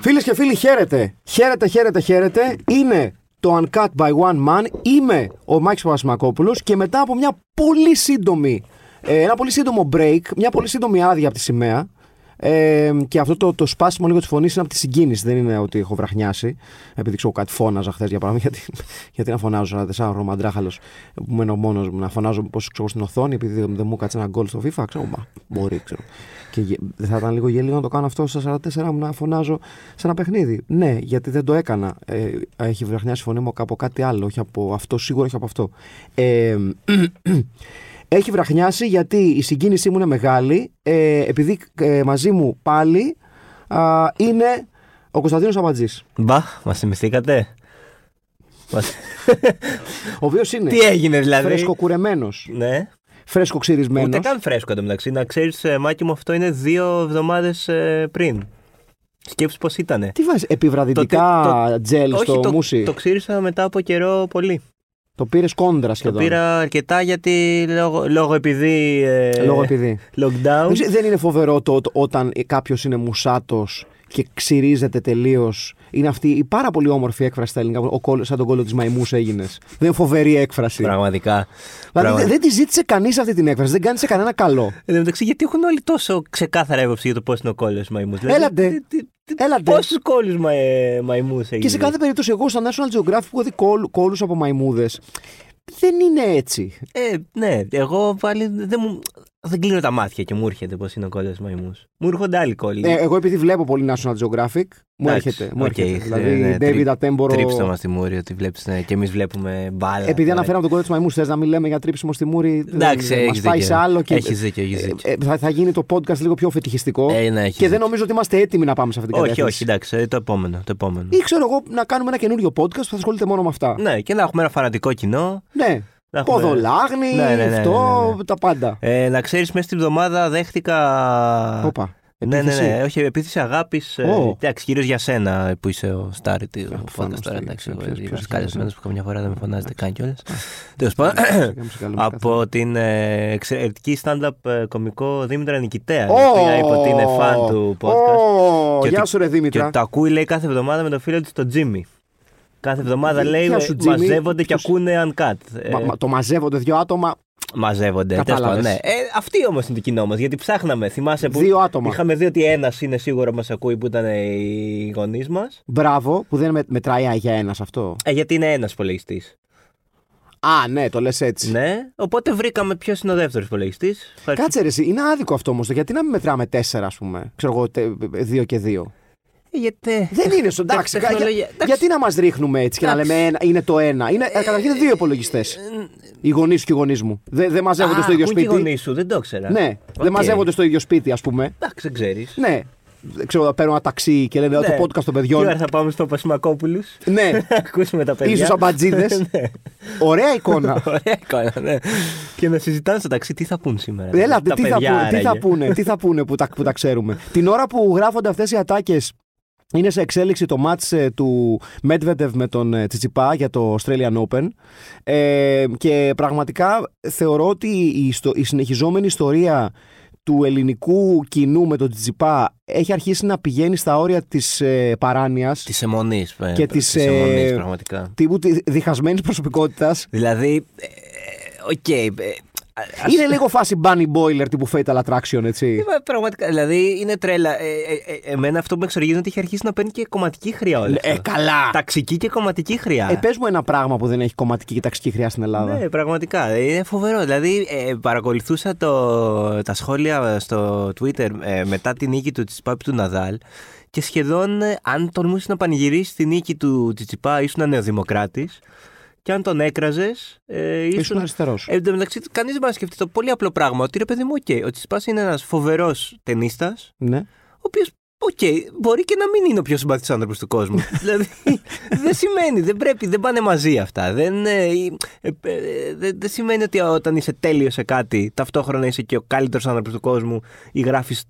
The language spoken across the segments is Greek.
Φίλες και φίλοι, χαίρετε. Χαίρετε, χαίρετε, χαίρετε. Είναι το Uncut by One Man. Είμαι ο Μάκης Παπασημακόπουλος και μετά από μια πολύ σύντομη, ε, ένα πολύ σύντομο break, μια πολύ σύντομη άδεια από τη σημαία. Ε, και αυτό το, το σπάσιμο λίγο της φωνής είναι από τη συγκίνηση. Δεν είναι ότι έχω βραχνιάσει. Επειδή ξέρω κάτι φώναζα χθες για παράδειγμα. Γιατί, γιατί να φωνάζω 44 ρομαντράχαλο που μένω μόνος μου, να φωνάζω πώς ξέρω στην οθόνη, επειδή δεν μου κάτσε ένα γκολ στο FIFA. Ξέρω, μα, μπορεί, ξέρω. Και γε- δεν θα ήταν λίγο γέλιο να το κάνω αυτό στα 44 μου να φωνάζω σε ένα παιχνίδι. Ναι, γιατί δεν το έκανα. Ε, έχει βραχνιάσει η φωνή μου από κάτι άλλο, όχι από αυτό, σίγουρα όχι από αυτό. Ε, έχει βραχνιάσει γιατί η συγκίνησή μου είναι μεγάλη, ε, επειδή ε, μαζί μου πάλι α, είναι ο Κωνσταντίνος Αμπατζής, Μπα, μας θυμηθήκατε; Μας- ο οποίος είναι Τι έγινε δηλαδή; φρεσκοκουρεμένος, Ναι. φρεσκοξυρισμένος. Ούτε καν φρέσκο εντωμεταξύ. Να ξέρεις, Μάκη μου, αυτό είναι δύο εβδομάδες πριν. Σκέψου πώς ήτανε. Τι βάζεις, επιβραδυτικά Το- το- τζέλ στο το, μουσι. το ξύρισα μετά από καιρό πολύ. Το πήρες κόντρα Το σχεδόν. πήρα αρκετά γιατί λόγω, λόγω επειδή. ε, Λόγω επειδή. Lockdown. Δεν ξέ- Δεν είναι φοβερό το ότι όταν κάποιος είναι μουσάτος και ξυρίζεται τελείως. Είναι αυτή η πάρα πολύ όμορφη έκφραση στα ελληνικά. Ο κόλλος- σαν τον κόλλο της μαϊμούς έγινες. Δεν είναι φοβερή έκφραση. Πραγματικά. Δηλαδή Πραγμα- δεν, δεν τη ζήτησε κανείς αυτή την έκφραση. Δεν κάνεις σε κανένα καλό. Εν τω μεταξύ, γιατί έχουν όλοι τόσο ξεκάθαρα έποψη για το πώς είναι ο κόλλος μαϊμούς. Έλατε. Έλατε. Πόσους κόλλους μα, μαϊμούς έχει. Και σε κάθε περίπτωση, εγώ στο National Geographic που έχω δει κόλλους από μαϊμούδες. Δεν είναι έτσι. Ε, ναι, εγώ πάλι δεν μου. Δεν κλείνω τα μάτια και μου έρχεται πώς είναι ο κόλλος μαϊμού. Μου έρχονται άλλοι κόλλοι. Ε, εγώ επειδή βλέπω πολύ National Geographic, μου Εντάξει, έρχεται. Μου οκ, έρχεται. ε, δηλαδή, ναι, David τρι- Attenborough. Τρίψτε μας τη μούρη ότι βλέπεις ναι, και εμείς βλέπουμε μπάλα. Επειδή τώρα. αναφέραμε τον κώλο της μαϊμούς, θες να μην λέμε για τρίψιμο στη μούρη. Εντάξει, μας έχεις πάει δίκιο. σε άλλο και. Έχεις δίκιο, έχεις Ε, δίκιο. ε, θα, θα γίνει το podcast λίγο πιο φετιχιστικό. Ε, ναι, έχεις και δεν δίκιο. νομίζω ότι είμαστε έτοιμοι να πάμε σε αυτή την Όχι, κατεύθυνση. όχι, εντάξει, ε, το επόμενο. Το επόμενο. Ή ξέρω εγώ να κάνουμε ένα καινούριο podcast που θα ασχολείται μόνο με αυτά. Ναι, και να έχουμε ένα φανατικό κοινό. Ναι. Να έχουμε- Ποδολάγνη, Ναι, ναι, ναι, ναι, αυτό, ναι, ναι. τα πάντα. Ε, να ξέρεις, μέσα στην εβδομάδα δέχτηκα. Όπα. Ναι, ναι, επίθεση. ναι. Όχι, επίθεση αγάπης. Ω. εντάξει, κυρίως για σένα που είσαι ο Στάρι του προφανώς, podcast τώρα. τι- Εντάξει, ποιος- εγώ ποιος είμαι έχει καλεσμένο χαίρεση. που καμιά φορά δεν με φωνάζετε καν κιόλας. Τέλος πάντων. Κάμψε καλό με Από την ε, εξαιρετική stand-up ε, κομικό Δήμητρα Νικητέα. η Ω! οποία είπε ότι είναι φαν του podcast. Ω, Και Γεια ότι- σου, ρε Και Δήμητρα. ότι το ακούει, λέει, κάθε εβδομάδα με το φίλο του το Jimmy. Κάθε εβδομάδα λέει Γεια σου, ε, Jimmy. μαζεύονται και Ποιος- ακούνε uncut. Ε, Μα- μα- Το μαζεύονται δύο άτομα. μαζεύονται. τέλος Κατάλαβες. πάντων, ναι. Ε, αυτοί όμως είναι το κοινό μα. Γιατί ψάχναμε. Θυμάσαι που. Δύο άτομα. Είχαμε δει ότι ένας είναι σίγουρο μας ακούει που ήταν οι γονείς μας. Μπράβο, που δεν με- μετράει α, για ένας αυτό. Ε, γιατί είναι ένας υπολογιστής. Α, ναι, το λες έτσι. Ναι. Οπότε βρήκαμε ποιος είναι ο δεύτερος υπολογιστής. Κάτσε ρε, εσύ, είναι άδικο αυτό όμως. Γιατί να μην μετράμε τέσσερα, ας πούμε. Ξέρω εγώ, τε- δύο και δύο. Γιατί. Δεν είναι στο εντάξει. τεχνολογία. για- Εντάξει. γιατί να μας ρίχνουμε έτσι και να Εντάξει. λέμε ένα, είναι το ένα. Είναι, ε, καταρχήν είναι δύο υπολογιστές. Οι γονείς σου και οι γονείς μου. Δεν δεν μαζεύονται Α, στο ίδιο ακούν και οι σπίτι. γονείς σου, δεν το ήξερα. Ναι, δεν Οκ. μαζεύονται στο ίδιο σπίτι, ας πούμε. Εντάξει, δεν ξέρεις. Ναι. Ξέρω, θα παίρνω ένα ταξί και λένε «Ω, το podcast των Τι παιδιών. ώρα θα πάμε στο Πασμακόπουλους. ναι, Ακούσουμε τα παιδιά. ίσως αμπατζίδες. Ναι. Ωραία εικόνα. Ωραία εικόνα, ναι. Και να συζητάνε στο ταξί τι θα πούν σήμερα. Έλατε, Τα τι, θα παιδιά, πούνε, τι θα άραγε. πούνε, τι θα πούνε που τα, που τα ξέρουμε. Την ώρα που γράφονται αυτές οι ατάκες είναι σε εξέλιξη το μάτς ε, του Medvedev με τον ε, Τσιτσιπά για το Australian Open ε, και πραγματικά θεωρώ ότι η, ιστο- η συνεχιζόμενη ιστορία του ελληνικού κοινού με τον Τσιτσιπά έχει αρχίσει να πηγαίνει στα όρια της ε, παράνοιας Της εμμονής. Και της, Της εμμονής, ε, πραγματικά. τύπου τη- διχασμένης προσωπικότητας Δηλαδή. ε, ε, Οκ. ε, ας- είναι λίγο φάση Bunny Boiler τύπου Fatal Attraction έτσι Ε, Πραγματικά, δηλαδή είναι τρέλα. Ε, ε, ε, εμένα αυτό που με εξοργίζει είναι ότι έχει αρχίσει να παίρνει και κομματική χροιά όλα. Ε, αυτά. καλά Ταξική και κομματική χροιά. Ε, πες μου ένα πράγμα που δεν έχει κομματική και ταξική χροιά στην Ελλάδα. Ναι, πραγματικά. Είναι φοβερό. Δηλαδή, ε, παρακολουθούσα το, τα σχόλια στο Twitter ε, μετά την νίκη του Τσιτσιπά του Ναδάλ και σχεδόν, ε, αν τολμούσε να πανηγυρίσεις τη νίκη του Τσιτσιπά, ήσουν νεοδημοκράτης. Και αν τον έκραζες, ε, ήσουν. Ήσουν αριστερός. Ε, εν τω μεταξύ, κανείς δεν μπορεί να σκεφτεί το πολύ απλό πράγμα ότι ρε παιδί μου, οκ, ο Τσιτσιπά είναι ένας φοβερός τενίστας, ναι. ο οποίος Οκ, μπορεί και να μην είναι ο πιο συμπαθή άνθρωπος του κόσμου. δηλαδή, δεν σημαίνει, δεν πρέπει, δεν πάνε μαζί αυτά. Δεν, ε, ε, ε, δεν, δεν σημαίνει ότι όταν είσαι τέλειος σε κάτι, ταυτόχρονα είσαι και ο καλύτερος άνθρωπος του κόσμου ή γράφεις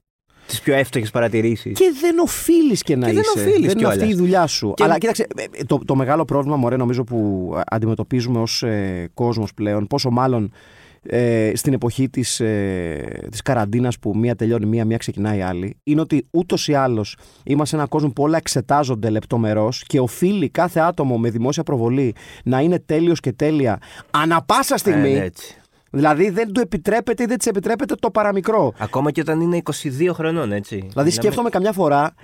τις πιο εύστοχες παρατηρήσεις. Και δεν οφείλεις και να Και δεν είσαι. οφείλεις δεν είναι κιόλας. αυτή η δουλειά σου. Και- Αλλά κοίταξε, ε, το, το μεγάλο πρόβλημα, μωρέ, νομίζω που αντιμετωπίζουμε ως ε, κόσμος πλέον, πόσο μάλλον ε, στην εποχή της, ε, της καραντίνας που μία τελειώνει μία, μία ξεκινάει η άλλη, είναι ότι ούτως ή άλλως είμαστε ένα κόσμο που όλα εξετάζονται λεπτομερώς και οφείλει κάθε άτομο με δημόσια προβολή να είναι τέλειος και τέλεια ανα πάσα στιγμή. Ε, έτσι. Δηλαδή δεν του επιτρέπεται ή δεν της επιτρέπεται το παραμικρό. Ακόμα και όταν είναι 22 χρονών, έτσι. Δηλαδή σκέφτομαι καμιά φορά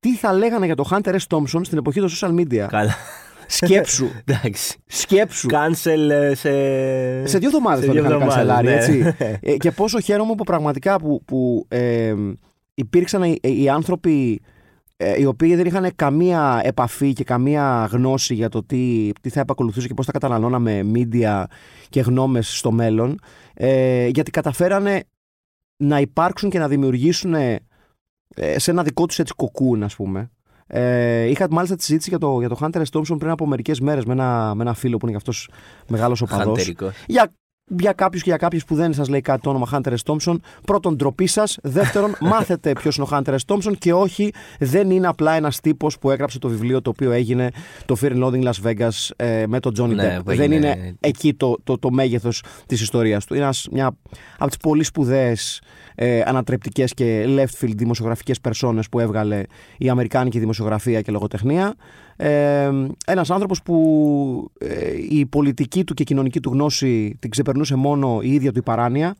τι θα λέγανε για το Hunter S. Thompson στην εποχή των social media. Καλά. Σκέψου. Εντάξει. Σκέψου. Cancel ε, σε. Σε δύο εβδομάδες σε τον δύο είχαν εβδομάδες, κανσελάρει, ναι. έτσι. Ε, και πόσο χαίρομαι που πραγματικά που, που ε, υπήρξαν οι, οι άνθρωποι ε, οι οποίοι δεν είχαν καμία επαφή και καμία γνώση για το τι, τι θα επακολουθούσε και πώς θα καταναλώναμε media και γνώμες στο μέλλον ε, γιατί καταφέρανε να υπάρξουν και να δημιουργήσουν ε, σε ένα δικό τους έτσι κοκκούν ας πούμε ε, είχα μάλιστα τη συζήτηση για το, για το Hunter S. Thompson πριν από μερικές μέρες με ένα, με ένα φίλο που είναι και αυτός μεγάλος οπαδός Χαντερικό. για, για κάποιους και για κάποιου που δεν σας λέει κάτι το όνομα Hunter S. Thompson. Πρώτον, ντροπή σας. Δεύτερον, μάθετε ποιος είναι ο Hunter S. Thompson και όχι, δεν είναι απλά ένας τύπος που έγραψε το βιβλίο το οποίο έγινε το Fear and Loathing Las Vegas ε, με τον Johnny Ναι, Depp. που Δεν έγινε- είναι εκεί το, το, το μέγεθος της ιστορίας του. Είναι ένας- μια από τις πολύ σπουδαίες ε, ανατρεπτικές και left field δημοσιογραφικές περσόνες που έβγαλε η Αμερικάνικη δημοσιογραφία και λογοτεχνία. Ε, ένας άνθρωπος που ε, η πολιτική του και η κοινωνική του γνώση την ξεπερνούσε μόνο η ίδια του η παράνοια,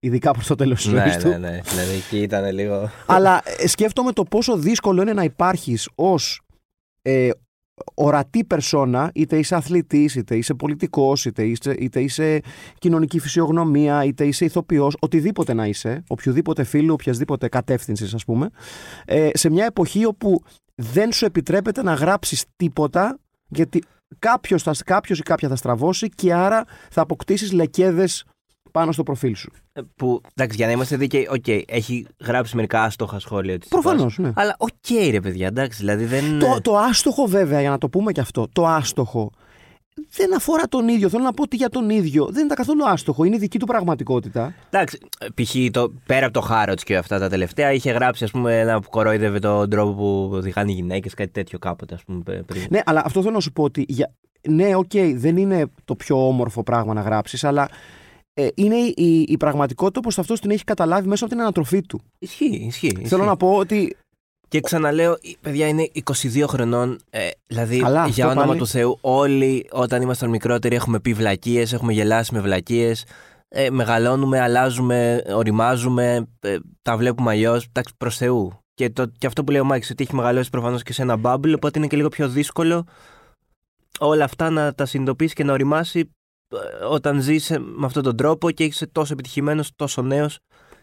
ειδικά προς το τέλος της Ναι, ζωής του. ναι, ναι. Δηλαδή εκεί ήταν λίγο. Αλλά ε, σκέφτομαι το πόσο δύσκολο είναι να υπάρχεις ως ε, ορατή περσόνα, είτε είσαι αθλητής, είτε είσαι πολιτικός, είτε είσαι, είτε είσαι κοινωνική φυσιογνωμία, είτε είσαι ηθοποιός, οτιδήποτε να είσαι, οποιοδήποτε φίλου, οποιασδήποτε κατεύθυνσης, ας πούμε, ε, σε μια εποχή όπου δεν σου επιτρέπεται να γράψεις τίποτα, γιατί κάποιος, θα, κάποιος ή κάποια θα στραβώσει και άρα θα αποκτήσεις λεκέδες πάνω στο προφίλ σου. Ε, Που, εντάξει, για να είμαστε δίκαιοι, οκ, έχει γράψει μερικά άστοχα σχόλια της. Προφανώς, ναι. Αλλά οκ, ρε παιδιά, εντάξει, δηλαδή δεν. Το, το άστοχο βέβαια, για να το πούμε και αυτό, το άστοχο δεν αφορά τον ίδιο. Θέλω να πω ότι για τον ίδιο δεν είναι τα καθόλου άστοχο. Είναι η δική του πραγματικότητα. Εντάξει, π.χ. Το, πέρα από το Harrods και αυτά τα τελευταία, είχε γράψει ας πούμε, ένα που κορόιδευε τον τρόπο που οδηγάνε οι γυναίκες, κάτι τέτοιο κάποτε, ας πούμε, π- πριν. Ναι, αλλά αυτό θέλω να σου πω ότι. Για... Ναι, οκ, δεν είναι το πιο όμορφο πράγμα να γράψεις, αλλά ε, είναι η, η, η πραγματικότητα όπως αυτός την έχει καταλάβει μέσα από την ανατροφή του. Ισχύει, ισχύει. Θέλω ισχύει. να πω ότι. Και ξαναλέω, ρε παιδιά είναι 22 χρονών. Ε, δηλαδή, Καλά, αυτό για όνομα πάλι. του Θεού, όλοι όταν ήμασταν μικρότεροι έχουμε πει βλακίες, έχουμε γελάσει με βλακίες. Ε, μεγαλώνουμε, αλλάζουμε, ωριμάζουμε, ε, τα βλέπουμε αλλιώς. Εντάξει, προς Θεού. Και, το, και αυτό που λέει ο Μάκης, ότι έχει μεγαλώσει προφανώς και σε ένα bubble, οπότε είναι και λίγο πιο δύσκολο όλα αυτά να τα συνειδητοποιήσει και να οριμάσει ε, όταν ζεις με αυτόν τον τρόπο και είσαι τόσο επιτυχημένος, τόσο νέος.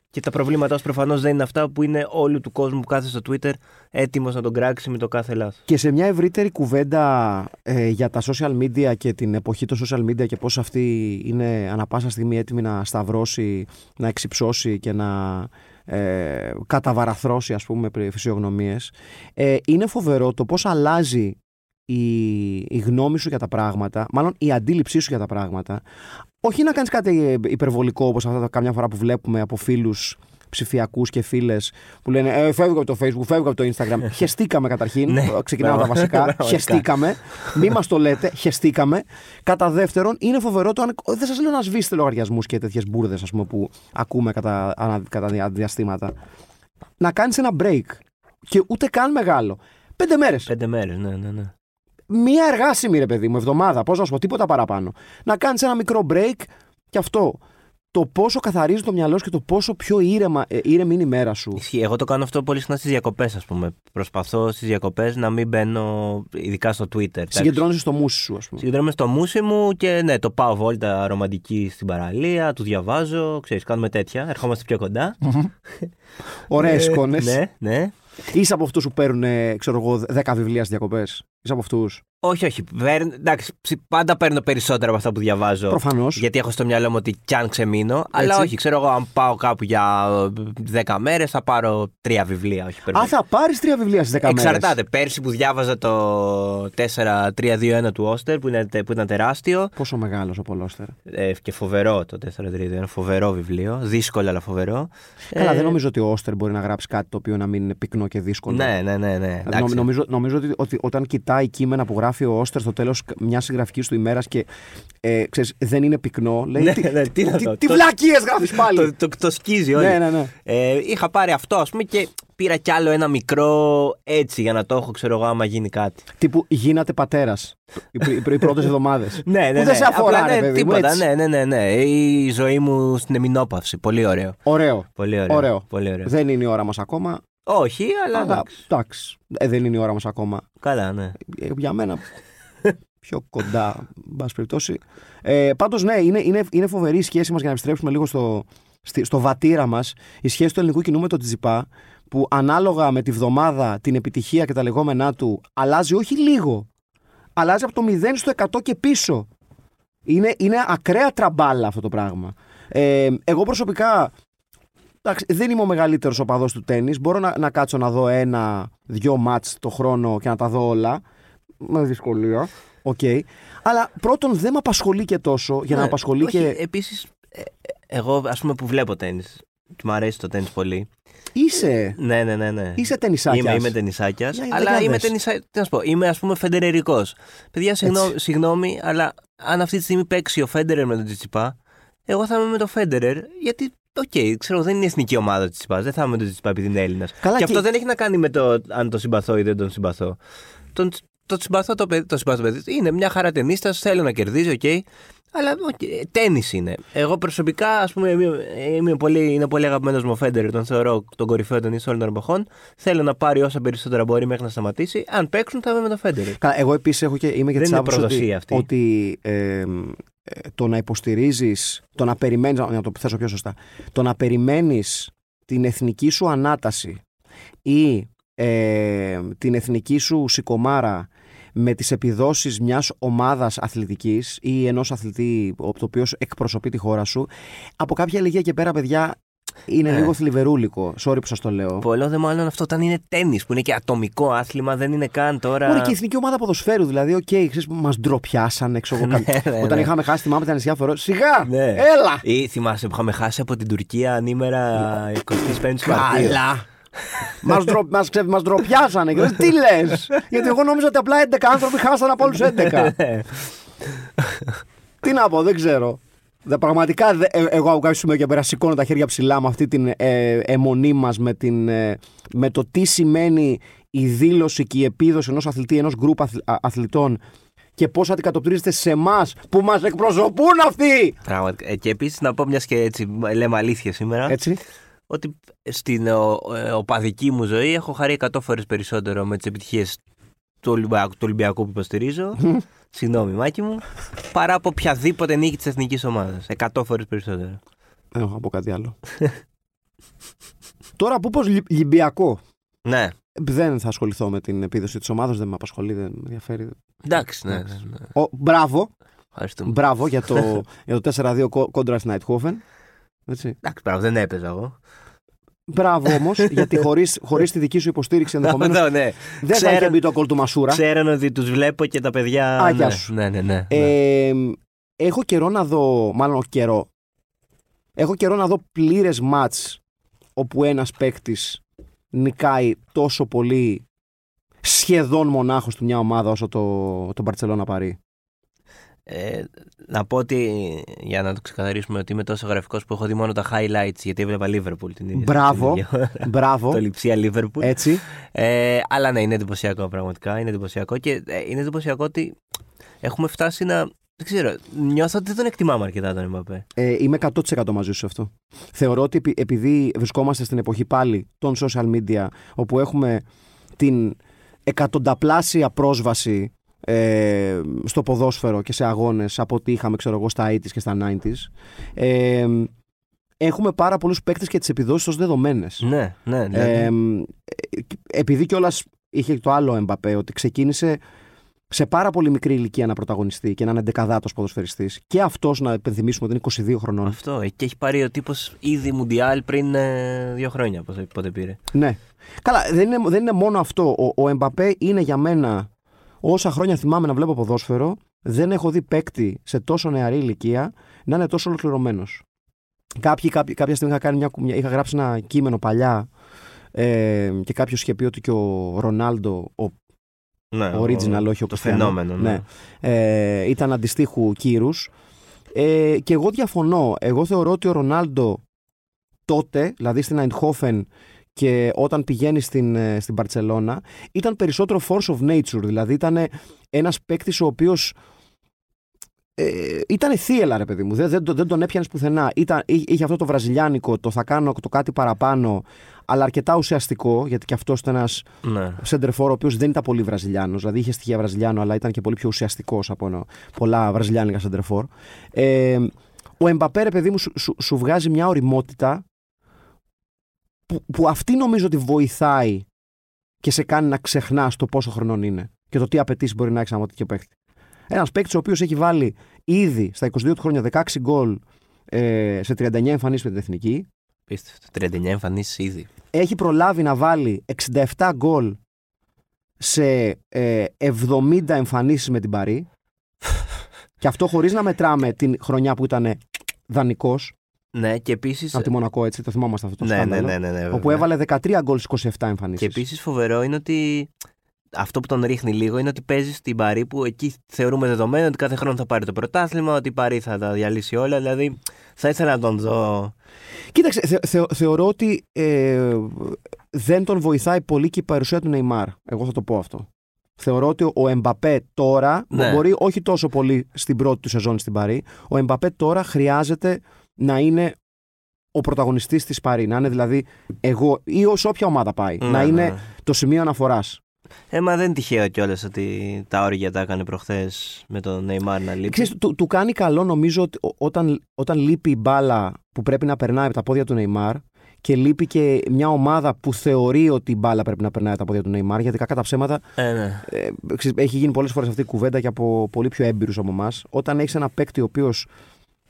Και τα προβλήματά σου προφανώς δεν είναι αυτά που είναι όλου του κόσμου που κάθεται στο Twitter έτοιμος να τον κράξεις με το κάθε λάθος. Και σε μια ευρύτερη κουβέντα ε, για τα social media και την εποχή των social media και πώς αυτή είναι ανα πάσα στιγμή έτοιμη να σταυρώσει, να εξυψώσει και να ε, καταβαραθρώσει ας πούμε πρι- φυσιογνωμίες ε, είναι φοβερό το πώς αλλάζει η, η γνώμη σου για τα πράγματα, μάλλον η αντίληψή σου για τα πράγματα όχι να κάνεις κάτι ε, υπερβολικό όπως αυτά τα καμιά φορά που βλέπουμε από φίλους ψηφιακούς και φίλες που λένε ε, φεύγω από το facebook, φεύγω από το instagram χεστήκαμε καταρχήν, Ναι, ξεκινάμε από τα βασικά. πραγματικά. χεστήκαμε, μη μας το λέτε χεστήκαμε, κατά δεύτερον είναι φοβερό το αν, δεν σας λέω να σβήσετε λογαριασμούς και τέτοιες μπουρδες ας πούμε, που ακούμε κατά, ανα- κατά δια- διαστήματα. Να κάνεις ένα break και ούτε καν μεγάλο. Πέντε μέρες. Πέντε μέρες, ναι, ναι, ναι. Μία εργάσιμη ρε παιδί μου, εβδομάδα, πώς να σου πω, τίποτα παραπάνω. Να κάνεις ένα μικρό break και αυτό. Το πόσο καθαρίζει το μυαλό σου και το πόσο πιο ήρεμα, ε, ήρεμη είναι η μέρα σου. Ισχύει. Εγώ το κάνω αυτό πολύ συχνά στις διακοπές, ας πούμε. Προσπαθώ στις διακοπές να μην μπαίνω, ειδικά στο Twitter. εντάξει. Συγκεντρώνεσαι στο μουσι σου, ας πούμε. Συγκεντρώνομαι στο μουσι μου και ναι, το πάω βόλτα ρομαντική στην παραλία, του διαβάζω, ξέρεις, κάνουμε τέτοια, ερχόμαστε πιο κοντά. Ωραίες Ε, εικόνες. Ναι, ναι. Είσαι από αυτούς που παίρνουν, ε, ξέρω εγώ, 10 βιβλία στις διακοπές. Είσαι από αυτούς. Όχι, όχι. Παίρν- εντάξει, ψ- πάντα παίρνω περισσότερα από αυτά που διαβάζω. Προφανώς. Γιατί έχω στο μυαλό μου ότι κι αν ξεμείνω. Αλλά Έτσι. όχι, ξέρω εγώ, αν πάω κάπου για ε, 10 μέρες θα πάρω τρία βιβλία. Όχι, Α, υπερβολή. θα πάρεις τρία βιβλία στι 10 μέρες. Εξαρτάται. Πέρσι που διάβαζα το 4-3-2-1 του Όστερ που, είναι, που ήταν τεράστιο Πόσο μεγάλος ο Πολώστερ. ε, και φοβερό το 4-3-2-1. Φοβερό βιβλίο. Δύσκολο αλλά φοβερό. Καλά, Ε, δεν νομίζω ότι ο Όστερ μπορεί να γράψει κάτι το οποίο να μην είναι πυκνό και δύσκολο. Ναι, ναι, ναι. ναι. Δηλαδή, εντάξει. νομ- νομίζω, νομίζω ότι, ότι όταν κοιτάει κείμενα που γράφει ο Όστερ στο τέλος μιας συγγραφικής του ημέρας και ε, ξέρεις, δεν είναι πυκνό, λέει. Ναι, τι ναι, τι να τι, το- τι το- βλακίες γράφεις πάλι. το, το, το σκίζει όλοι. ναι, ναι, ναι. Ε, είχα πάρει αυτό, ας πούμε, και πήρα κι άλλο ένα μικρό έτσι για να το έχω, ξέρω εγώ, άμα γίνει κάτι. Τύπου γίνατε πατέρας οι, πρι- οι πρώτες εβδομάδες. Ναι, ναι, Που ναι. δεν σε αφορά, Απλά, ρε ναι, παιδί μου, τίποτα. έτσι. Ναι, ναι, ναι, ναι. Η ζωή μου στην εμεινόπαυση. Πολύ ωραίο. Ωραίο. Πολύ ωραίο. Ωραίο. Πολύ ωραίο. Δεν είναι η ώρα μας ακόμα. Όχι, αλλά Αλλά εντάξει. εντάξει. Ε, δεν είναι η ώρα μας ακόμα. Καλά, ναι. Ε, για μένα πιο κοντά, εν πάση περιπτώσει. Ε, Πάντως, ναι, είναι, είναι, είναι φοβερή η σχέση μας για να επιστρέψουμε λίγο στο, στη- στο βατήρα μας. Η σχέση του ελληνικού κοινού με τον Τζιπά, που ανάλογα με τη βδομάδα, την επιτυχία και τα λεγόμενά του, αλλάζει όχι λίγο. Αλλάζει από το 0 στο 100 και πίσω. Είναι, είναι ακραία τραμπάλα αυτό το πράγμα. Ε, εγώ προσωπικά εντάξει, δεν είμαι ο μεγαλύτερος οπαδός του τένις. Μπορώ να, να κάτσω να δω ένα-δυο ματς το χρόνο και να τα δω όλα. Με δυσκολία. Οκ. Αλλά πρώτον δεν με απασχολεί και τόσο για να Ναι, απασχολεί όχι, και. Επίσης, ε, εγώ ας πούμε που βλέπω τένις και μου αρέσει το τένις πολύ. Είσαι. Ναι, ναι, ναι. ναι. Είσαι τενισάκιας. Είμαι, είμαι τενισάκιας, Για- για αλλά είμαι δες. τενισά... Τι να σου πω, είμαι ας πούμε φεντερερικός. Παιδιά, συγγνώμη, συγγνώμη, αλλά αν αυτή τη στιγμή παίξει ο Φέντερερ με τον Τσιτσιπά, εγώ θα είμαι με τον Φέντερερ, γιατί, οκ, ξέρω, δεν είναι εθνική ομάδα του Τσιτσιπά, δεν θα είμαι με τον Τσιτσιπά επειδή είναι Έλληνας. Καλά, και, και- αυτό δεν έχει να κάνει με το αν τον συμπαθώ ή δεν τον συμπαθώ. Τον, το συμπαθώ το παιδί, το συμπαθώ το παιδί. Είναι μια χαρά τενίστας, θέλω να κερδίζει, οκ. Αλλά okay, τένις είναι. Εγώ προσωπικά, ας πούμε, είμαι, είμαι πολύ, είναι πολύ αγαπημένος μου ο Φέντερερ, τον θεωρώ τον κορυφαίο τενίστα όλων των εποχών. Θέλω να πάρει όσα περισσότερα μπορεί μέχρι να σταματήσει. Αν παίξουν, θα είμαι με τον Φέντερ. Καλά, εγώ επίσης έχω και είμαι και Δεν της είναι άποψης ότι, προδοσία αυτή. ότι ε, ε, το να υποστηρίζεις, το να περιμένεις, να το θέσω πιο σωστά, το να περιμένεις την εθνική σου ανάταση ή ε, την εθνική σου σικομάρα με τις επιδόσεις μιας ομάδας αθλητικής ή ενός αθλητή ο το οποίος εκπροσωπεί τη χώρα σου από κάποια ηλικία και πέρα παιδιά είναι Ε. λίγο θλιβερούλικο sorry που σας το λέω Πολλώ δε μάλλον αυτό όταν είναι τένις που είναι και ατομικό άθλημα, δεν είναι καν τώρα. Μπορεί και η εθνική ομάδα ποδοσφαίρου, δηλαδή, OK, okay, ξέρεις που μας ντροπιάσανε, ξέρω εγώ. Ναι, ναι, Όταν ναι. είχαμε χάσει με τα νησιά Φερόε. Σιγά! Ναι. Έλα! Ή θυμάσαι που είχαμε χάσει από την Τουρκία ανήμερα 25 Μαρτίου. Καλά! Μας ντρο, μας, ξε- μας ντροπιάσανε. Και λέω, Τι λες! Γιατί εγώ νόμιζα ότι απλά 11 άνθρωποι χάσανε από όλους 11. Τι να πω, δεν ξέρω. Δε, πραγματικά δε, ε, εγώ από κάποιο σημείο και πέρα σηκώνω τα χέρια ψηλά με αυτή την ε, αιμονή μας με, την, ε, με το τι σημαίνει η δήλωση και η επίδοση ενός αθλητή, ενός γκρουπ αθλ- α- αθλητών και πώς αντικατοπτρίζεται σε εμάς που μας εκπροσωπούν αυτοί. Πραγματικά. Ε, Και επίσης να πω μιας και έτσι λέμε αλήθεια σήμερα. Έτσι. ότι στην ο, ε, οπαδική μου ζωή έχω χαρεί 100 φορές περισσότερο με τις επιτυχίες του Ολυμπιακού, του Ολυμπιακού που υποστηρίζω. Συγγνώμη, Μάκη μου. Παρά από οποιαδήποτε νίκη της εθνικής ομάδας. 100 φορές περισσότερο. Δεν έχω να πω κάτι άλλο. Τώρα που πω Λιμπιακό. Ναι. Δεν θα ασχοληθώ με την επίδοση της ομάδας, δεν με απασχολεί, δεν με ενδιαφέρει. Εντάξει, ναι. ναι, ναι. Ο, μπράβο, Ευχαριστούμε. μπράβο για το, για το 4-2 κο- κόντρα στην Νάιτχόφεν. Έτσι. Εντάξει, πράγμα, δεν έπαιζα εγώ. Μπράβο όμως, γιατί χωρίς χωρίς τη δική σου υποστήριξη ενδεχομένως Αυτό, ναι. δεν θα Ξέραν- είχε μπει το κόλ του Μασούρα. Ξέραν ότι τους βλέπω και τα παιδιά. Α, γεια ναι. σου. Ναι, ναι, ναι. ναι. Ε, έχω καιρό να δω, μάλλον όχι καιρό, έχω καιρό να δω πλήρες μάτς όπου ένας παίκτης νικάει τόσο πολύ σχεδόν μονάχος του μια ομάδα όσο το, το Μπαρτσελώνα Παρί. Ε, να πω ότι για να το ξεκαθαρίσουμε ότι είμαι τόσο γραφικός που έχω δει μόνο τα highlights γιατί έβλεπα Liverpool την ίδια. Μπράβο. την ίδια ώρα. Μπράβο. το λειψία Liverpool. Έτσι. Ε, αλλά ναι, είναι εντυπωσιακό πραγματικά. Είναι εντυπωσιακό και ε, είναι εντυπωσιακό ότι έχουμε φτάσει να. Δεν ξέρω, νιώθω ότι δεν τον εκτιμάμε αρκετά τον Εμπαπέ. Ε, είμαι 100% μαζί σου σε αυτό. Θεωρώ ότι επει- επειδή βρισκόμαστε στην εποχή πάλι των social media, όπου έχουμε την εκατονταπλάσια πρόσβαση ε, στο ποδόσφαιρο και σε αγώνες από ό,τι είχαμε ξέρω εγώ στα 80s και στα 90s ε, έχουμε πάρα πολλούς παίκτες και τις επιδόσεις ως δεδομένες. Ναι, ναι, δηλαδή. Ε, επειδή κιόλας είχε το άλλο Εμπαπέ, ότι ξεκίνησε σε πάρα πολύ μικρή ηλικία να πρωταγωνιστεί και να είναι δεκαδάτος ποδοσφαιριστής. Και αυτός να υπενθυμίσουμε ότι είναι 22 χρονών. Αυτό. ε, Και έχει πάρει ο τύπος ήδη Μουντιάλ πριν ε, δύο χρόνια. Πότε, πότε πήρε. Ναι. Καλά, δεν είναι, δεν είναι μόνο αυτό. Ο, ο Εμπαπέ είναι για μένα, όσα χρόνια θυμάμαι να βλέπω ποδόσφαιρο, δεν έχω δει παίκτη σε τόσο νεαρή ηλικία να είναι τόσο ολοκληρωμένος. Κάποιοι, κάποιοι, κάποια στιγμή είχα, κάνει μια, μια- είχα γράψει ένα κείμενο παλιά ε, και κάποιος είχε πει ότι και ο Ρονάλντο, ο Ναι, original, όχι ο Το Cristiano. φαινόμενο. Ναι. Ναι. ε, ήταν αντιστοίχου κύρους. Ε, και εγώ διαφωνώ. Εγώ θεωρώ ότι ο Ρονάλντο τότε, δηλαδή στην Eindhoven και όταν πηγαίνει στην, ε, στην Παρτσελώνα, ήταν περισσότερο force of nature. Δηλαδή ήταν ένας παίκτης ο οποίος ε, ήταν θύελα, ρε παιδί μου. Δεν, δεν, το- δεν τον έπιανες πουθενά. Ήταν, εί- είχε αυτό το βραζιλιάνικο, το θα κάνω το κάτι παραπάνω, αλλά αρκετά ουσιαστικό, γιατί και αυτός ήταν ένας Ναι. σέντερφορ ο οποίος δεν ήταν πολύ Βραζιλιάνος. Δηλαδή είχε στοιχεία Βραζιλιάνο, αλλά ήταν και πολύ πιο ουσιαστικός από ένα- πολλά Βραζιλιάνικα σέντερφορ. Ε, ο Εμπαπέ, ρε παιδί μου, σου, σου, σου βγάζει μια οριμότητα που, που αυτή νομίζω ότι βοηθάει και σε κάνει να ξεχνάς το πόσο χρονών είναι και το τι απαιτήσεις μπορεί να έχεις από τέτοιο παίκτη. Ένας παίκτης ο οποίος έχει βάλει ήδη στα 22 του χρόνια 16 γκολ ε, σε 39 εμφανίσεις με την εθνική. Πίστευτο. 39 εμφανίσεις ήδη. έχει προλάβει να βάλει 67 γκολ σε ε, 70 εμφανίσεις με την Παρή και αυτό χωρίς να μετράμε την χρονιά που ήταν δανεικός Ναι, και επίση. από τη Μονακό έτσι, το θυμόμαστε αυτό το Ναι, ναι, σκάνδαλο ναι, ναι, ναι, όπου βέβαια. έβαλε 13 γκολ στις 27 Και εμφανίσεις επίσης φοβερό είναι ότι αυτό που τον ρίχνει λίγο είναι ότι παίζει στην Παρή που εκεί θεωρούμε δεδομένο ότι κάθε χρόνο θα πάρει το πρωτάθλημα, ότι η Παρή θα τα διαλύσει όλα. Δηλαδή θα ήθελα να τον δω. Κοίταξε, θε- θε- θεωρώ ότι ε, δεν τον βοηθάει πολύ και η παρουσία του Νεϊμάρ. Εγώ θα το πω αυτό. Θεωρώ ότι ο Εμπαπέ τώρα, Ναι. μπορεί όχι τόσο πολύ στην πρώτη του σεζόν στην Παρή, ο Εμπαπέ τώρα χρειάζεται να είναι ο πρωταγωνιστής της Παρή. Να είναι δηλαδή εγώ ή ως όποια ομάδα πάει. Ναι, να ναι. είναι το σημείο αναφοράς. Ε, μα δεν είναι τυχαίο κιόλας ότι τα όργια τα έκανε προχθές με τον Νεϊμάρ να λείπει. Ξέρεις, του, του κάνει καλό νομίζω ότι ο- όταν, όταν λείπει η μπάλα που πρέπει να περνάει από τα πόδια του Νεϊμάρ και λείπει και μια ομάδα που θεωρεί ότι η μπάλα πρέπει να περνάει από τα πόδια του Νεϊμάρ, γιατί κακά τα ψέματα Ε, ναι. ε, ξέρεις, έχει γίνει πολλές φορές αυτή η κουβέντα και από πολύ πιο έμπειρους από εμάς. Όταν έχεις ένα παίκτη ο οποίος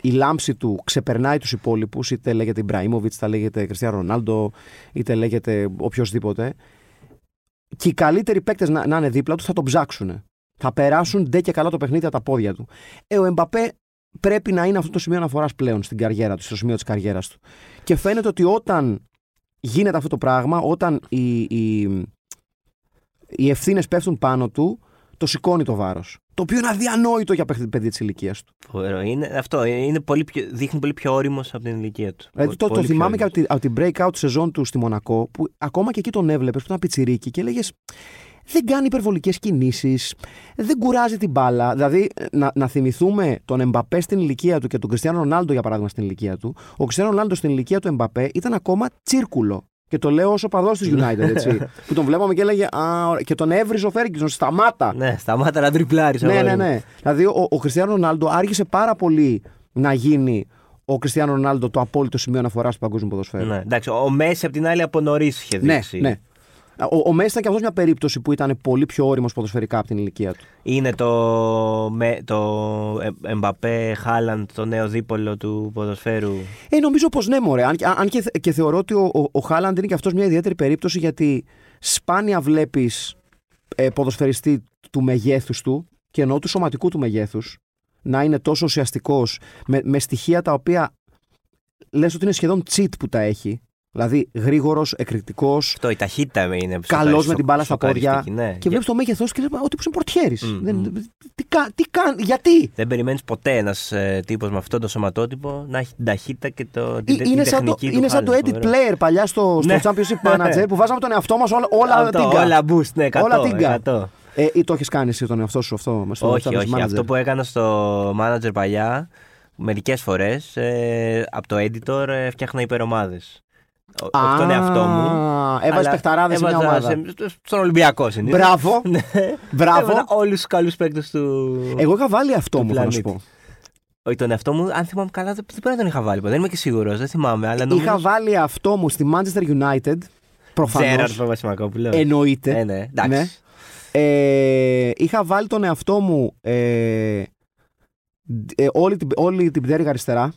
η λάμψη του ξεπερνάει τους υπόλοιπους, είτε λέγεται Ιμπραήμοβιτς, είτε λέγεται Κριστιανό Ρονάλντο, είτε λέγεται οποιοδήποτε, και οι καλύτεροι παίκτες να, να είναι δίπλα τους θα τον ψάξουν. Θα περάσουν ντε και καλά το παιχνίδι από τα πόδια του. Ε, ο Εμπαπέ πρέπει να είναι αυτό το σημείο αναφοράς πλέον στην καριέρα του, στο σημείο της καριέρας του. Και φαίνεται ότι όταν γίνεται αυτό το πράγμα, όταν οι, οι, οι ευθύνες πέφτουν πάνω του, το σηκώνει το βάρος. Το οποίο είναι αδιανόητο για παιχνίδι παιδί της ηλικίας του. Φοβερό. Είναι, αυτό είναι πολύ πιο, δείχνει πολύ πιο όριμος από την ηλικία του. Δηλαδή το, το Πολύ πιο θυμάμαι και όριμος. από, τη, από την breakout σεζόν του στη Μονακό, που ακόμα και εκεί τον έβλεπες που ήταν πιτσιρίκι και έλεγε. Δεν κάνει υπερβολικές κινήσεις, δεν κουράζει την μπάλα. Δηλαδή, να, να θυμηθούμε τον Εμπαπέ στην ηλικία του και τον Κριστιανό Ρονάλντο, για παράδειγμα, στην ηλικία του. Ο Κριστιανό Ρονάλντο στην ηλικία του Εμπαπέ ήταν ακόμα τσίρκουλο. Και το λέω ω οπαδό της United, έτσι. που τον βλέπαμε και έλεγε. Α, ωραία». και τον έβριζε ο Φέργκισον, σταμάτα. Ναι, σταμάτα να τριπλάρεις. Ναι, ναι, ναι. Δηλαδή, ο, ο Κριστιανό Ρονάλντο άργησε πάρα πολύ να γίνει ο Κριστιανό Ρονάλντο το απόλυτο σημείο αναφοράς του παγκόσμιου ποδοσφαίρου. Ναι, εντάξει, ο Μέση απ' την άλλη από νωρίς είχε Ναι, δείξει. ναι. Ο, ο Μέση ήταν και αυτός μια περίπτωση που ήταν πολύ πιο όριμος ποδοσφαιρικά από την ηλικία του. Είναι το, με, το ε- Εμπαπέ Χάλαντ, το νέο δίπολο του ποδοσφαίρου. Ε, νομίζω πως ναι, μωρέ. Αν, αν και, και θεωρώ ότι ο, ο, ο Χάλαντ είναι και αυτός μια ιδιαίτερη περίπτωση γιατί σπάνια βλέπεις ε, ποδοσφαιριστή του μεγέθους του και εννοώ του σωματικού του μεγέθους να είναι τόσο ουσιαστικός με, με στοιχεία τα οποία λες ότι είναι σχεδόν cheat που τα έχει. Δηλαδή γρήγορος, εκρηκτικός, Αυτό, η ταχύτητα είναι. Καλός σοκαρι- με την μπάλα στα πόδια. σοκαριστική, Ναι. και Για- βλέπει το μέγεθός και λες ότι είναι πορτιέρης. Μμ, Δεν, μμ. τι, κα- τι κάνει, γιατί; Δεν περιμένεις ποτέ ένας ε, τύπος με αυτό το σωματότυπο να έχει την ταχύτητα και το, την, Ε, την είναι σαν το, τεχνική του είναι σαν το Haaland, edit φοβερό. player παλιά στο, στο Ναι. Championship Manager που βάζαμε τον εαυτό μας όλα, όλα Αυτό, τίγκα. όλα boost, ναι, 100, Όλα τίγκα. 100. Ε, ή το έχεις κάνει εσύ τον εαυτό σου αυτό με στο όχι, Championship όχι. Manager; Αυτό που έκανα στο manager παλιά, μερικές φορές, ε, από το editor ε, φτιάχνα υπερομάδες. Όχι τον εαυτό μου. Έβαζε αλλά παιχταράδες σε μια έβαζα ομάδα. σε- στον Ολυμπιακό συνήθως. Μπράβο. Ναι. Μπράβο. Έβαζα όλους τους καλούς παίκτες του. Εγώ είχα βάλει αυτό του μου, θα να σου πλανήτη. πω. Όχι τον εαυτό μου, αν θυμάμαι καλά, δεν δεν πρέπει να τον είχα βάλει. ποτέ. Δεν είμαι και σίγουρος, δεν θυμάμαι. Αλλά νομίζω. Είχα βάλει αυτό μου στη Manchester United. Προφανώς. Τζέραρντ Παπασημακόπουλο. Εννοείται. Ε, ναι, εντάξει. Ναι. Ε, είχα βάλει τον εαυτό μου ε, ε, όλη, την, όλη την πτέρυγα αριστερά.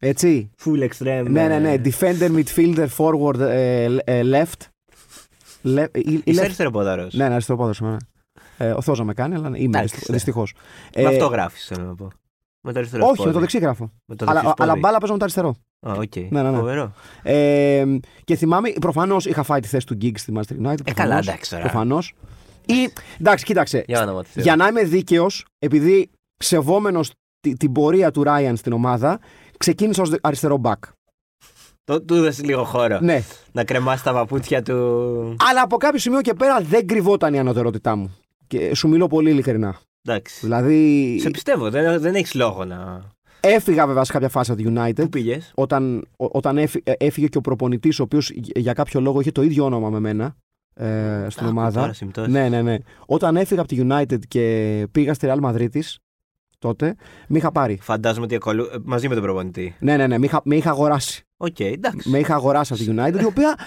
Έτσι; Full extreme. ναι, ναι, ναι. ε, Defender, midfielder, forward, ε, ε, left. Le, ε, ή- ή Είσαι left. αριστεροπόδαρος. Ναι, ναι, αριστερό πόδαρος, ναι. Ε, ο Θεός να με κάνει, αλλά είμαι Εντάξει, ναι. δυστυχώς. Με αυτό γράφεις, θέλω να πω. Με το αριστερό Όχι, πόδι. με το δεξί γράφω. Με το Αλλά, δεξί αλλά πόδι. μπάλα παίζω με το αριστερό. Α, οκ. Ναι, ναι, ναι. Φοβερό. Ε, και θυμάμαι, προφανώς είχα φάει τη θέση του Giggs στη Manchester United. Ε, καλά, εντάξει τώρα. Προφανώς. Ή, εντάξει, κοίταξε. Για όνομα του Θεού. Για να είμαι δίκαιος, επειδή σεβόμενος την πορεία του Ράιαν στην ομάδα, ξεκίνησα ως αριστερό μπακ. Το- Του έδωσε λίγο χώρο. Ναι. Να κρεμάσει τα παπούτσια του. Αλλά από κάποιο σημείο και πέρα δεν κρυβόταν η ανωτερότητά μου. Και σου μιλώ πολύ ειλικρινά. Εντάξει. Δηλαδή, Σε πιστεύω, δεν, δεν έχεις λόγο να. έφυγα βέβαια σε κάποια φάση από τη United. Πού πήγες; Όταν, ο- όταν έφυ- ε, έφυγε και ο προπονητής, ο οποίος για κάποιο λόγο είχε το ίδιο όνομα με μένα ε, στην ομάδα. Ναι, ναι, ναι. Όταν έφυγα από τη United και πήγα στη Real Madrid τότε, με είχα πάρει. Φαντάζομαι ότι ακολου... ε, μαζί με τον προπονητή. Ναι, ναι, ναι, με είχα, με είχα αγοράσει. Οκ, εντάξει. Με είχα αγοράσει από τη United, η οποία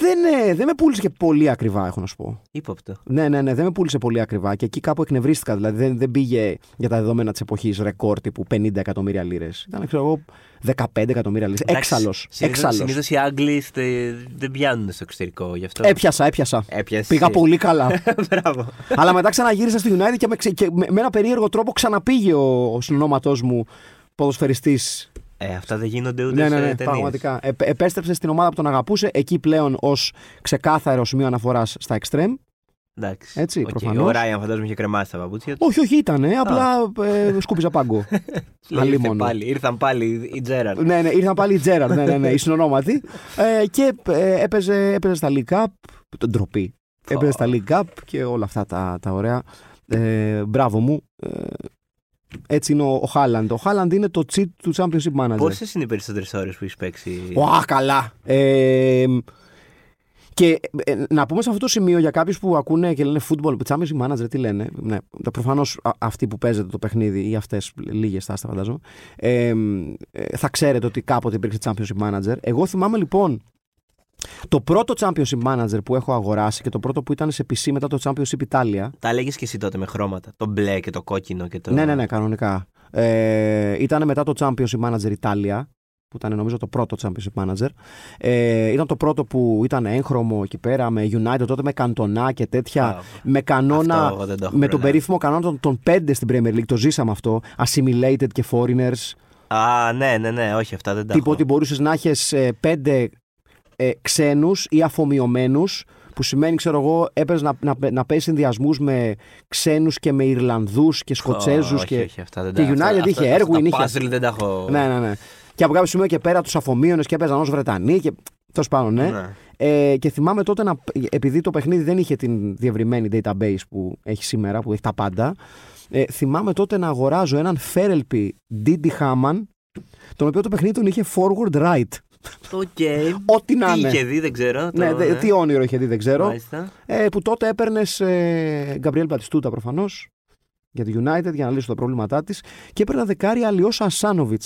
δεν, ε, δεν με πούλησε και πολύ ακριβά, έχω να σου πω. Ύποπτο. Ναι, ναι, ναι, δεν με πούλησε πολύ ακριβά και εκεί κάπου εκνευρίστηκα. Δηλαδή δεν, δεν πήγε για τα δεδομένα της εποχής ρεκόρ τύπου 50 εκατομμύρια λίρες. Ήταν, ξέρω εγώ, 15 εκατομμύρια λίρες. Έξαλλος. Έξαλλος. Συνήθως οι Άγγλοι στε- δεν πιάνουν στο εξωτερικό γι' αυτό. Έπιασα, έπιασα. Έπιασες. Πήγα πολύ καλά. Μπράβο. Αλλά μετά ξαναγύρισα στη United και με, ξε- και με, με ένα περίεργο τρόπο ξαναπήγε ο, ο συνονόματό μου ποδοσφαιριστής. Ε, αυτά δεν γίνονται ούτε Ναι, ναι, σε ναι, ταινίες. πραγματικά. Ε, επέστρεψε στην ομάδα που τον αγαπούσε, εκεί πλέον ως ξεκάθαρο σημείο αναφοράς στα extreme. Εντάξει. Έτσι, Οκ. προφανώς. Ο Ράιαν φαντάζομαι είχε κρεμάσει τα παπούτσια του. Όχι, όχι, ήταν, απλά ε, σκούπιζε πάγκο. Λέει, ήρθε Αλίμονο. πάλι, ήρθαν πάλι οι Τζέραρντ. ναι, ναι, ήρθαν πάλι οι Τζέραρντ, ναι, ναι, ναι, οι συνονόματοι. Ε, και ε, έπαιζε, έπαιζε στα League Cup, τον ντροπή. Πω. Έπαιζε στα League Cup και όλα αυτά τα, τα ωραία. Ε, μπράβο μου. Ε, έτσι είναι ο, ο Χάλαντ. Ο Χάλαντ είναι το cheat του Championship Manager. Πόσες είναι οι περισσότερες ώρες που έχεις παίξει; Ουα, καλά. Ε, και ε, να πούμε σε αυτό το σημείο για κάποιους που ακούνε και λένε football, championship manager, τι λένε. Ναι, Προφανώς αυτοί που παίζετε το παιχνίδι ή αυτές λίγες θα φαντάζομαι. Ε, ε, θα ξέρετε ότι κάποτε υπήρξε championship manager. Εγώ θυμάμαι λοιπόν το πρώτο championship manager που έχω αγοράσει και το πρώτο που ήταν σε PC μετά το championship Italia. Τα έλεγες και εσύ τότε με χρώματα. Το μπλε και το κόκκινο και το. Ναι, ναι, ναι, κανονικά. Ε, ήταν μετά το Championship Manager Italia, που ήταν νομίζω το πρώτο Championship Manager. Ε, ήταν το πρώτο που ήταν έγχρωμο εκεί πέρα με United τότε με καντονά και τέτοια. Α, με κανόνα. αυτό εγώ δεν το έχω με τον προλάβει. περίφημο κανόνα των, των πέντε στην Premier League. Το ζήσαμε αυτό. Assimilated και foreigners. Α, ναι, ναι, ναι, όχι, αυτά δεν τα Τύπου έχω. ότι μπορούσες να έχεις ε, πέντε ε, ξένους ή αφομοιωμένους. Που σημαίνει, ξέρω εγώ, έπαιζε να, να, να παίζει συνδυασμούς με ξένους και με Ιρλανδούς και Σκοτσέζους. Όχι, και... όχι, αυτά δεν και τα United είχε Erwin, είχε- Τα puzzle δεν τα έχω. Ναι, ναι, ναι. Και από κάποιο σημείο και πέρα τους αφομοίωνες και έπαιζαν ως Βρετανοί. Και... Τέλος πάντων, ναι. Ναι. Ε, και θυμάμαι τότε να. Επειδή το παιχνίδι δεν είχε την διευρυμένη database που έχει σήμερα, που έχει τα πάντα. Ε, θυμάμαι τότε να αγοράζω έναν Ferelpi Didi Haman, τον οποίο το παιχνίδι τον είχε forward right. ΟΚ. Ό,τι να Τι είναι. είχε δει, δεν ξέρω. Ναι, το- δε- τι όνειρο είχε δει, δεν ξέρω. Μάλιστα. Ε, που τότε έπαιρνες ε, Γκαμπριέλ Μπατιστούτα προφανώς για τη United για να λύσουν τα προβλήματά της και έπαιρνα δεκάρι Αλιώσα Ασάνοβιτς.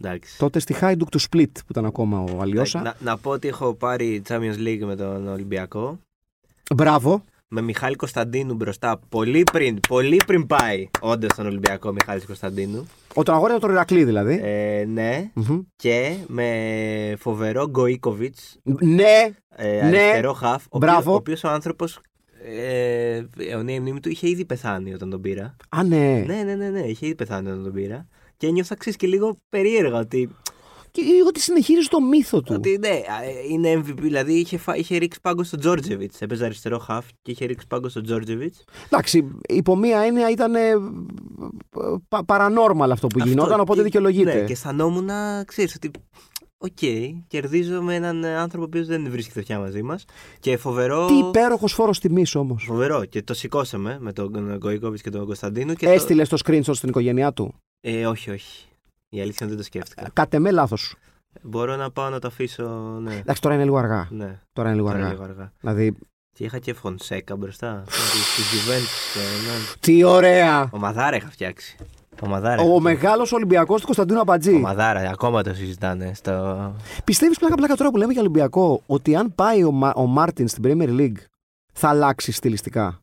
Εντάξει. Τότε στη Hajduk του Split που ήταν ακόμα ο Αλιώσα. Να, να πω ότι έχω πάρει Champions League με τον Ολυμπιακό. Μπράβο. Με Μιχάλη Κωνσταντίνου μπροστά. Πολύ πριν, πολύ πριν πάει όντως στον Ολυμπιακό Μιχάλης Κωνσταντίνου. Όταν αγόρασε τον Ηρακλή δηλαδή. Ε, ναι. Μμμ. Και με φοβερό Γκοίκοβιτ. Ναι, Ε, Ναι. αριστερό χαφ. Ο Μπράβο. οποίος- Ο οποίος ο άνθρωπος. Ε, αιωνία η μνήμη του είχε ήδη πεθάνει όταν τον πήρα. α ναι. Ναι, ναι, ναι, ναι, είχε ήδη πεθάνει όταν τον πήρα. Και ένιωθα ξέρεις, και λίγο περίεργα ότι, Και λίγο ότι συνεχίζει το μύθο του. ότι ναι, α, ε, είναι MVP. Δηλαδή είχε, φα- είχε ρίξει πάγκο στον Τζόρτζεβιτς. Έπαιζε αριστερό χαφ και είχε ρίξει πάγκο στον Τζόρτζεβιτς. Εντάξει, υπό μία έννοια ήταν ε, πα, paranormal αυτό που γινόταν, οπότε δικαιολογείται. Ναι, και αισθανόμουν, ξέρεις ότι. ΟΚ, κερδίζω με έναν άνθρωπο ο οποίος δεν βρίσκεται πια μαζί μας. Και φοβερό. Τι υπέροχος φόρος τιμής όμως. Φοβερό. Και το σηκώσαμε με τον Γκοϊκόβιτς και τον Κωνσταντίνο. Και Έστειλες το screenshot στην οικογένειά του; Το... Ε, όχι, όχι. Η αλήθεια είναι δεν το σκέφτηκα. Κατ' εμέ λάθος. Μπορώ να πάω να το αφήσω. Ναι. Εντάξει, τώρα είναι λίγο αργά. ναι. Τώρα είναι λίγο Τώρα αργά. λίγο αργά. Δηλαδή. Και είχα και Φονσέκα μπροστά. Τη Juventus. και, ναι. Τι ωραία! Ο Μαδάρα είχα φτιάξει. Ο Μαδάρα. Ο μεγάλος Ολυμπιακός του Κωνσταντίνου Αμπατζή. Ο Μαδάρα, ακόμα το συζητάνε. Στο... Πιστεύεις πλάκα πλάκα τώρα που λέμε για Ολυμπιακό ότι αν πάει ο, Μα, ο Μάρτιν στην Premier League θα αλλάξει στιλιστικά;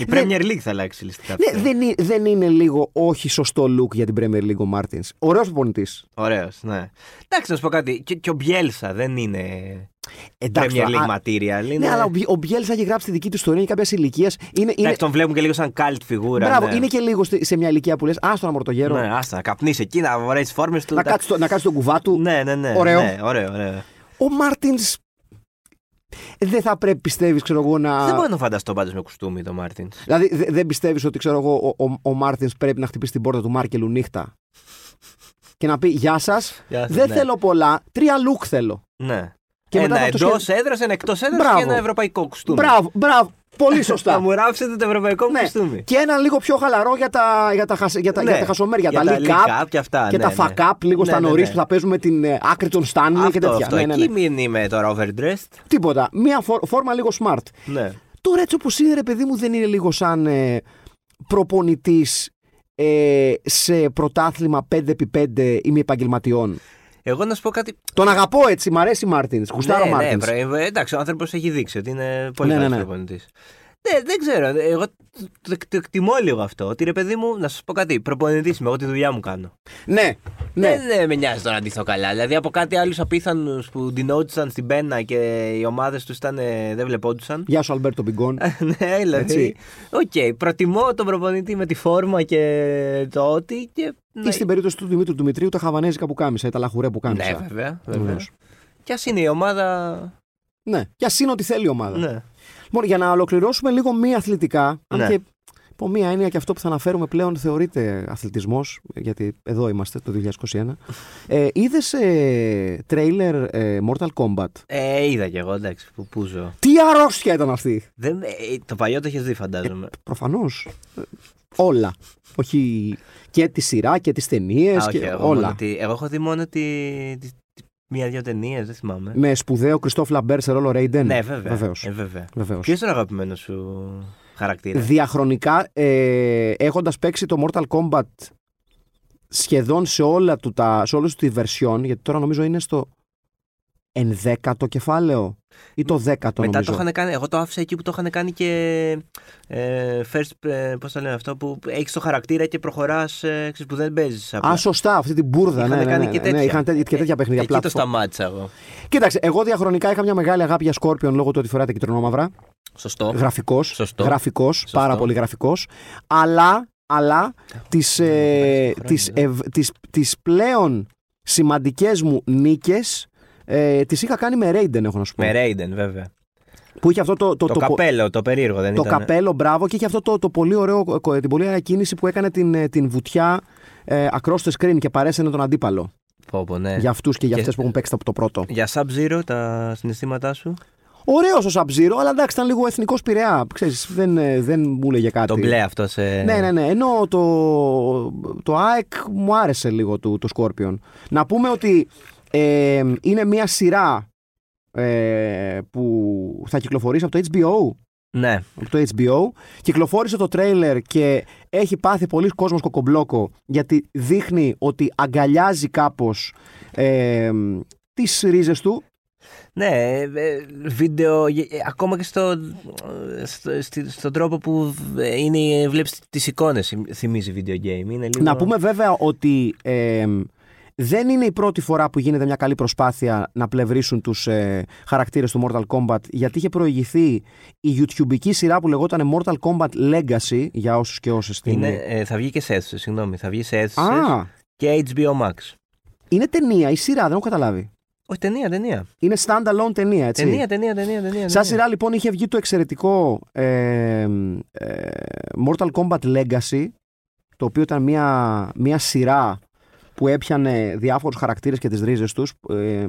Η Ναι. Premier League θα αλλάξει στιλιστικά. Ναι, δεν, είναι- δεν είναι λίγο όχι σωστό look για την Premier League ο Μάρτινς. Ωραίος προπονητής. Ωραίος, ναι. Εντάξει, να σου πω κάτι. Και, και ο Μπιέλσα δεν είναι Εντάξει, Premier τώρα, League α- material. Είναι... Ναι, αλλά ο, Μπι- ο Μπιέλσα έχει γράψει τη δική του ιστορία, είναι κάποιας ηλικίας. Είναι, είναι, Εντάξει, τον βλέπουν και λίγο σαν cult φιγούρα. μπράβο, ναι. είναι και λίγο στη- σε μια ηλικία που λες: Άσ' τον μωρέ το γέρο, Ναι, άστα, να καπνίσει εκεί, να βαρέσει τις φόρμες του. να, τα- κάτσει το, να κάτσει τον κουβά του. Ναι, ναι, ναι. Ωραίο. Ναι, ωραίο, ωραίο. Ο Μάρτινς δεν θα πρέπει, πιστεύεις, ξέρω εγώ, να. Δεν μπορώ να φανταστώ πάντως με κουστούμι το Μάρτινς. Δηλαδή, δε- δεν πιστεύεις ότι ξέρω εγώ, ο, ο, ο Μάρτινς πρέπει να χτυπήσει την πόρτα του Μάρκελου νύχτα; Και να πει Γεια σας, Γεια σας, δεν ναι. θέλω πολλά, τρία look θέλω. Ναι. Και ένα μετά θα το εντός σχε- έδρας, ένα εκτός έδρας Μπράβο. και ένα ευρωπαϊκό κουστούμι. Μπράβο, μπράβο, πολύ Θα σωστά. μου ράψετε το ευρωπαϊκό Ναι. κουστούμι. Και ένα λίγο πιο χαλαρό για τα, για τα, χασ- για τα, Ναι. για τα χασομέρια, Για τα τα leak leak up up και αυτά, και ναι, τα ναι. fuck up λίγο Ναι, στα ναι, νωρίς ναι. που θα παίζουμε την ε, άκρη των Stanley και Αυτό, τέτοια. αυτό. Ναι, ναι, Εκεί ναι. μην είμαι τώρα overdressed. Τίποτα. Μία φόρ- φόρμα λίγο smart. Ναι. Τώρα έτσι όπως είναι ρε παιδί μου δεν είναι λίγο σαν ε, προπονητής ε, σε πρωτάθλημα 5x5 ημιεπαγγελματιών. Εγώ να σου πω κάτι. Τον αγαπώ έτσι, μ' αρέσει Μάρτινς. Γουστάρω ναι, ναι, Μάρτινς. βρε, εντάξει, ο άνθρωπος έχει δείξει ότι είναι πολύ Ναι, ναι, καλός ναι. Προπονητής. Ναι, δεν ξέρω. Εγώ το, το, το εκτιμώ λίγο αυτό. Ότι ρε παιδί μου, να σας πω κάτι. Προπονητής είμαι, εγώ τη δουλειά μου κάνω. Ναι, ναι. Δεν ε, με νοιάζει τώρα να ντυθώ καλά. Δηλαδή από κάτι άλλους απίθανους που ντυνόντουσαν στην πένα και οι ομάδες τους δεν βλεπόντουσαν. Γεια σου Αλμπέρτο Μπιγκόν. ναι, δηλαδή. ΟΚ, προτιμώ τον προπονητή με τη φόρμα και το ότι. Και... Ή στην περίπτωση του Δημήτρη Δημητρίου τα χαβανέζικα πουκάμισα ή τα λαχουρέ πουκάμισα. Ναι, βέβαια. βέβαια. Βεβαίως. Κι ας είναι η ομάδα. Ναι, και ας είναι ό,τι θέλει η ομάδα. Ναι. Λοιπόν, για να ολοκληρώσουμε λίγο μη αθλητικά, αν Ναι. και υπό μία έννοια και αυτό που θα αναφέρουμε πλέον θεωρείται αθλητισμός, γιατί εδώ είμαστε το 2021. ε, Είδες ε, τρέιλερ ε, Mortal Kombat; Ε, είδα κι εγώ, εντάξει, που πούζω. Τι αρρώστια ήταν αυτή! Δεν, ε, το παλιό το έχεις δει, φαντάζομαι. Προφανώς. όλα. Όχι και τη σειρά και τις ταινίες Α, όχι, και εγώ, όλα. μόνο τη- εγώ έχω δει μόνο τη, τη- τη- μία-δύο ταινίες, δεν θυμάμαι. Με σπουδαίο Κριστόφ Λαμπέρ σε ρόλο Ρέιντεν. ναι, βέβαια. Βεβαίως. Ε, βέβαια. Βεβαίως. Ποιος είναι ο αγαπημένος σου χαρακτήρας; Διαχρονικά, ε, έχοντας παίξει το Mortal Kombat σχεδόν σε, όλα του τα, σε όλες του τη version, γιατί τώρα νομίζω είναι στο ενδέκατο κεφάλαιο; Ή το δέκατο Μετά νομίζω. το είχαν κάνει, εγώ το άφησα εκεί που το είχαν κάνει και ε, first, ε, πώς το λένε αυτό, που έχεις το χαρακτήρα και προχωράς, ε, ξέρεις, που δεν παίζεις απλά. Α, σωστά, αυτή την μπουρδα. Είχαν Ναι, ναι, κάνει ναι, και ναι, τέτοια. είχαν τέ- και τέτοια Ε, παιχνίδια. Εκεί το platform. σταμάτησα εγώ. Κοίταξε, εγώ διαχρονικά είχα μια μεγάλη αγάπη για Scorpion λόγω του ότι φοράει τα κυτρινόμαυρα. Σωστό. Γραφικός. Σωστό. Γραφικός, πάρα πολύ γραφικός. Αλλά, αλλά τις, ε, τις, ευ- τις, τις πλέον σημαντικές μου νίκες ε, τις είχα κάνει με Raiden, έχω να σου πω. Με Raiden, βέβαια. Που είχε αυτό το, το, Το, το, πο- καπέλο, το περίεργο δεν το ήταν. καπέλο, μπράβο, και είχε αυτό το, το πολύ ωραίο, την πολύ ωραία κίνηση που έκανε την, ε, την βουτιά ε, across the screen και παρέσαινε τον αντίπαλο. Πω, πω, ναι. Για αυτούς και για Και- αυτές που έχουν παίξει από το πρώτο. Για Sub-Zero, τα συναισθήματά σου; Ωραίος ο Sub-Zero, αλλά εντάξει, ήταν λίγο εθνικός πειραιά. Ξέρεις, δεν, ε, δεν μου έλεγε κάτι. Το μπλε αυτό σε. Ναι, ναι, ναι. Ενώ το, το ΑΕΚ μου άρεσε λίγο το, το Scorpion. Να πούμε ότι ε, είναι μια σειρά ε, που θα κυκλοφορήσει από το HBO. Ναι. Από το HBO. Κυκλοφόρησε το τρέιλερ και έχει πάθει πολλοί κόσμος κοκομπλόκο γιατί δείχνει ότι αγκαλιάζει κάπως ε, τις ρίζες του. Ναι, ε, ε, βίντεο, ε, ακόμα και στο, ε, στο, στη- στον τρόπο που ε, είναι, βλέπεις τις εικόνες, θυμίζει video game. Είναι λίγο... Να πούμε βέβαια ότι ε, δεν είναι η πρώτη φορά που γίνεται μια καλή προσπάθεια να πλευρίσουν τους ε, χαρακτήρες του Mortal Kombat γιατί είχε προηγηθεί η YouTubeική σειρά που λεγόταν Mortal Kombat Legacy για όσους και όσες την... Είναι, ε, θα βγει και σε αίθουσες, συγγνώμη, θα βγει σε αίθουσες Α, και HBO Max. είναι ταινία ή σειρά, δεν έχω καταλάβει. Όχι, ταινία, ταινία. Είναι standalone ταινία, έτσι. Ταινία, ταινία, ταινία, ταινία. Σαν ταινία. σειρά λοιπόν είχε βγει το εξαιρετικό ε, ε, Mortal Kombat Legacy το οποίο ήταν μια, μια σειρά που έπιανε διάφορους χαρακτήρες και τις ρίζες τους ε,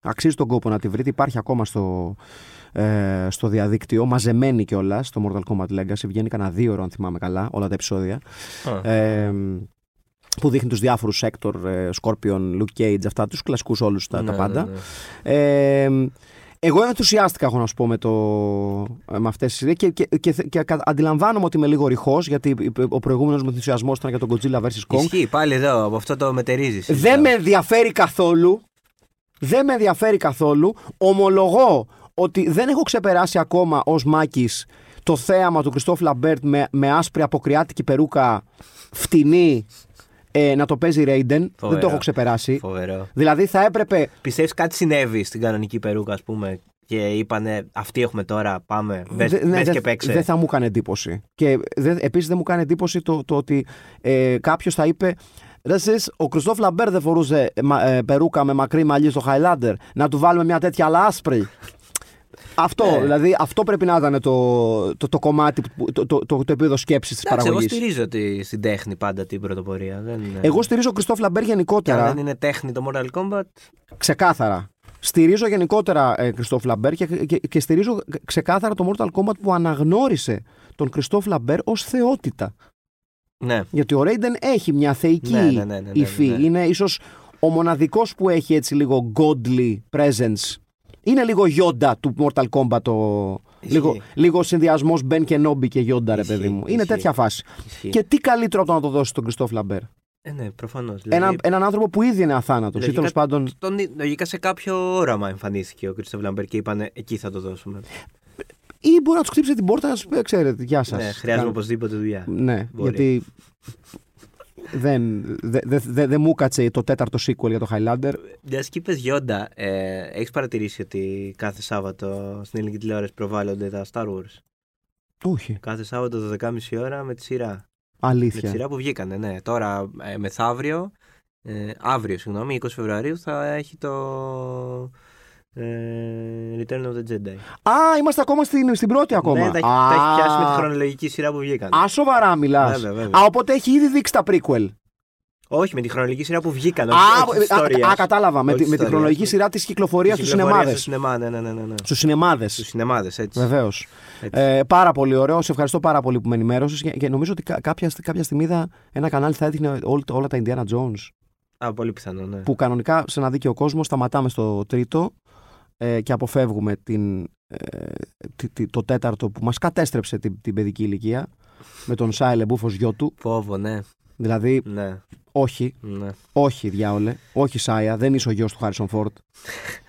αξίζει τον κόπο να τη βρείτε υπάρχει ακόμα στο, ε, στο διαδίκτυο μαζεμένη κιόλας στο Mortal Kombat Legacy βγαίνει κανένα δύο ώρο αν θυμάμαι καλά όλα τα επεισόδια Α. ε, που δείχνει τους διάφορους Sector, ε, Scorpion, Luke Cage αυτά τους κλασικούς όλους τα, τα Ναι, πάντα ναι, ναι. ε, εγώ ενθουσιάστηκα, έχω να σου πω, με, το, με αυτές τις ιδέες και, και, και, και κα- αντιλαμβάνομαι ότι είμαι λίγο ρηχός γιατί ο προηγούμενος μου ενθουσιασμός ήταν για τον Godzilla vs. Kong. Ισχύει, πάλι εδώ, από αυτό το μετερίζι. Δεν με ενδιαφέρει καθόλου. Δεν με ενδιαφέρει καθόλου. Ομολογώ ότι δεν έχω ξεπεράσει ακόμα ως Μάκης το θέαμα του Κριστόφ Λαμπέρ με, με άσπρη αποκριάτικη περούκα φτηνή ε, να το παίζει Ρέιντεν. Δεν Φοβερό. το έχω ξεπεράσει. Φοβερό. Δηλαδή θα έπρεπε. Πιστεύεις κάτι συνέβη στην κανονική περούκα, ας πούμε, και είπανε Αυτή έχουμε τώρα, πάμε. Μπες, δε- ναι, μπες δεν- και παίξε. Δεν θα μου έκανε εντύπωση. Και επίσης δεν μου έκανε εντύπωση το, το ότι ε, κάποιος θα είπε. Ρε εσείς, ο Κριστόφ Λαμπέρ δεν φορούσε ε, μα- ε, περούκα με μακρύ μαλλί στο Χάιλάντερ. Να του βάλουμε μια τέτοια αλλά άσπρη. Αυτό, Ναι. δηλαδή, αυτό πρέπει να ήταν το, το, το κομμάτι, που- το, το, το, το επίπεδο σκέψης της Εντάξει, εγώ παραγωγής. στηρίζω τη, στην τέχνη πάντα την πρωτοπορία. Δεν, είναι- Εγώ στηρίζω Κριστόφ Λαμπέρ Και αν γενικότερα. δεν είναι τέχνη το Mortal Kombat. Ξεκάθαρα. Στηρίζω γενικότερα ε, Κριστόφ Λαμπέρ και, και, και στηρίζω ξεκάθαρα το Mortal Kombat που αναγνώρισε τον Κριστόφ Λαμπέρ ως θεότητα. Ναι. Γιατί ο Ρέιντεν έχει μια θεϊκή Ναι, ναι, ναι, ναι, ναι, υφή. ναι. Είναι ίσως ο μοναδικός που έχει έτσι λίγο godly presence. Είναι λίγο Yoda του Mortal Kombat. Το... Ισχύει. Λίγο, λίγο συνδυασμός Ben Kenobi και Yoda, ρε Ισχύει, παιδί μου. Είναι ισχύει. τέτοια φάση. Ισχύει. Και τι καλύτερο από το να το δώσει τον Κριστόφ Λαμπέρ. Ε, ναι, προφανώς. Ένα, έναν άνθρωπο που ήδη είναι αθάνατος. Ή Λογικά- τέλος πάντων. Τον, λογικά σε κάποιο όραμα εμφανίστηκε ο Κρίστοφ Λαμπέρ και είπανε εκεί θα το δώσουμε. ή μπορεί να τους χτύψει την πόρτα να σου πει: Ξέρετε, γεια σας. Ναι, χρειάζομαι οπωσδήποτε δουλειά. Ναι, Μπορεί. γιατί δεν δε, δε, δε, δε μου κάτσε το τέταρτο sequel για το Highlander. Μια και είπε Γιόντα, ε, έχεις παρατηρήσει ότι κάθε Σάββατο στην ελληνική τηλεόραση προβάλλονται τα Star Wars; Όχι, Κάθε Σάββατο 12.30 ώρα με τη σειρά. Με τη αλήθεια. σειρά που βγήκανε, ναι. Τώρα ε, μεθαύριο, ε, αύριο συγγνώμη, 20 Φεβρουαρίου θα έχει το ε, Return of the Jedi. Α, είμαστε ακόμα στην, στην πρώτη ακόμα. Ναι, τα, έχει- Α, τα έχει πιάσει με τη χρονολογική σειρά που βγήκαν. Α, σοβαρά μιλάς. Βέβαια, βέβαια. Α, οπότε έχει ήδη δείξει τα prequel. Όχι, με τη χρονολογική σειρά που βγήκαν. Α, όχι, όχι α, ιστορίας. α, κατάλαβα. Με, Όχι τη, με τη ιστορίας. χρονολογική σειρά της κυκλοφορίας Της στους κυκλοφορίας σινεμάδες. Στο σινεμά, ναι, ναι, ναι. ναι, ναι. Στους σινεμάδες. Στους σινεμάδες, έτσι. Βεβαίως. Έτσι. Ε, πάρα πολύ ωραίο. Σε ευχαριστώ πάρα πολύ που με ενημέρωσες. Και, και νομίζω ότι κα- κάποια, κάποια στιγμή είδα ένα κανάλι θα έδειχνε όλα, όλα τα Indiana Jones. Α, πολύ πιθανό, ναι. Που κανονικά σε ένα δίκαιο κόσμο σταματάμε στο τρίτο ε, και αποφεύγουμε την, ε, τη- τη- το τέταρτο που μας κατέστρεψε την, την παιδική ηλικία με τον Σάι Λεμπούφ ως γιο του. Φόβο, ναι. Δηλαδή, Ναι, όχι, ναι. όχι διάολε, όχι Σάια, δεν είσαι ο γιος του Χάρισον Φόρτ.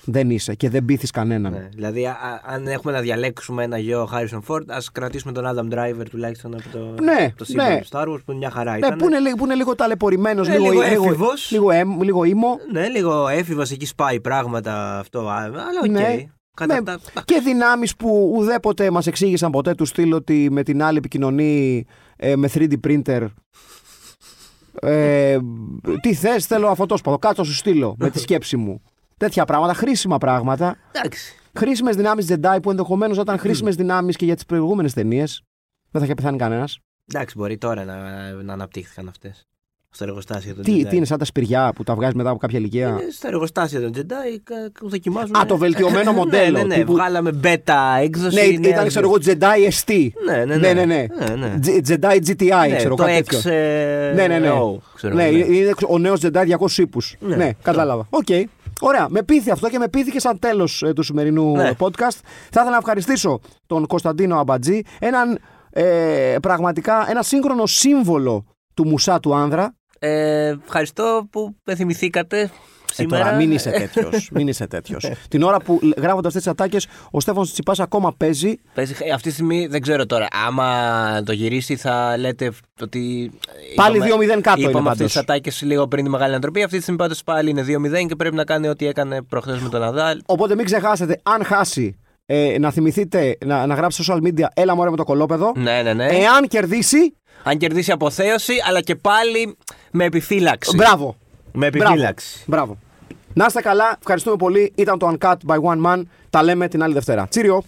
δεν είσαι και δεν πείθεις κανέναν. ναι. Δηλαδή, α- α- αν έχουμε να διαλέξουμε ένα γιο Harrison Ford, ας κρατήσουμε τον Adam Driver τουλάχιστον από το, Ναι, από το σύμπαν ναι. του Star Wars που μια χαρά Ναι, ήταν. που είναι, λίγο- που είναι λίγο ταλαιπωρημένος, Ε, λίγο, λίγο λίγο, έφηβος. λίγο, εμ- λίγο emo. Ναι, λίγο έφηβος εκεί σπάει πράγματα αυτό. α, Αλλά ΟΚ. Ναι. Κατά Με- τα- και δυνάμεις που ουδέποτε μας εξήγησαν ποτέ του στυλ ότι με την άλλη επικοινωνεί ε, με 3D printer ε, τι θες θέλω ένα φωτόσπαθο κάτσε να σου στείλω με τη σκέψη μου τέτοια πράγματα, χρήσιμα πράγματα Εντάξει. χρήσιμες δυνάμεις Jedi που ενδεχομένως θα ήταν χρήσιμες δυνάμεις και για τις προηγούμενες ταινίες. δεν θα είχε πεθάνει κανένας Εντάξει, μπορεί τώρα να, να αναπτύχθηκαν αυτές. Στο εργοστάσιο των τι, Jedi. τι είναι σαν τα σπυριά που τα βγάζεις μετά από κάποια ηλικία; Είναι στα εργοστάσια των Jedi κα- δοκιμάζουν. Α, το βελτιωμένο μοντέλο, Ναι, ναι, ναι. τύπου- Βγάλαμε beta έκδοση. ναι, νέα ήταν ξέρω εγώ Jedi ST Ναι, ναι, ναι, ναι. ναι, ναι. ναι, ναι. J- Jedi GTI Ναι, ξέρω το κάτι X. τέτοιο ε, Ναι, ναι, ναι. O, ξέρω, ναι, ναι. είναι ο νέος Jedi 200 ίππους. Ναι, Ναι, κατάλαβα. ΟΚ. Ωραία. Με πείθει αυτό και με πείθει και σαν τέλος του σημερινού Ναι. ε, podcast. Θα ήθελα να ευχαριστήσω τον Κωνσταντίνο Αμπατζή, έναν ε, πραγματικά ένα σύγχρονο σύμβολο του μουσά του άνδρα. Ε, ευχαριστώ που με θυμηθήκατε Ε, σήμερα. τώρα, μην είσαι τέτοιος. μην είσαι τέτοιος. Την ώρα που γράφοντας αυτέ τις ατάκες, ο Στέφανος Τσιπάς ακόμα παίζει. Παίζει- ε, αυτή τη στιγμή δεν ξέρω τώρα. Άμα το γυρίσει, θα λέτε ότι. Πάλι είπαμε- 2-0 κάτω είναι Είπαμε αυτές πάντως. τις ατάκες λίγο πριν τη μεγάλη ανατροπή. Αυτή τη στιγμή πάντως πάλι είναι 2-0 και πρέπει να κάνει ό,τι έκανε προχθές με τον Ναδάλ. Οπότε μην ξεχάσετε, αν χάσει, ε, να θυμηθείτε να, να γράψει social media Έλα μωρέ με το κολόπεδο. Ναι, ναι, ναι. Εάν κερδίσει, Αν κερδίσει αποθέωση, αλλά και πάλι με επιφύλαξη. μπράβο. Με επιφύλαξη. Μπράβο. Να είστε καλά. Ευχαριστούμε πολύ. Ήταν το Uncut by One Man. Τα λέμε την άλλη Δευτέρα. Τσίριο.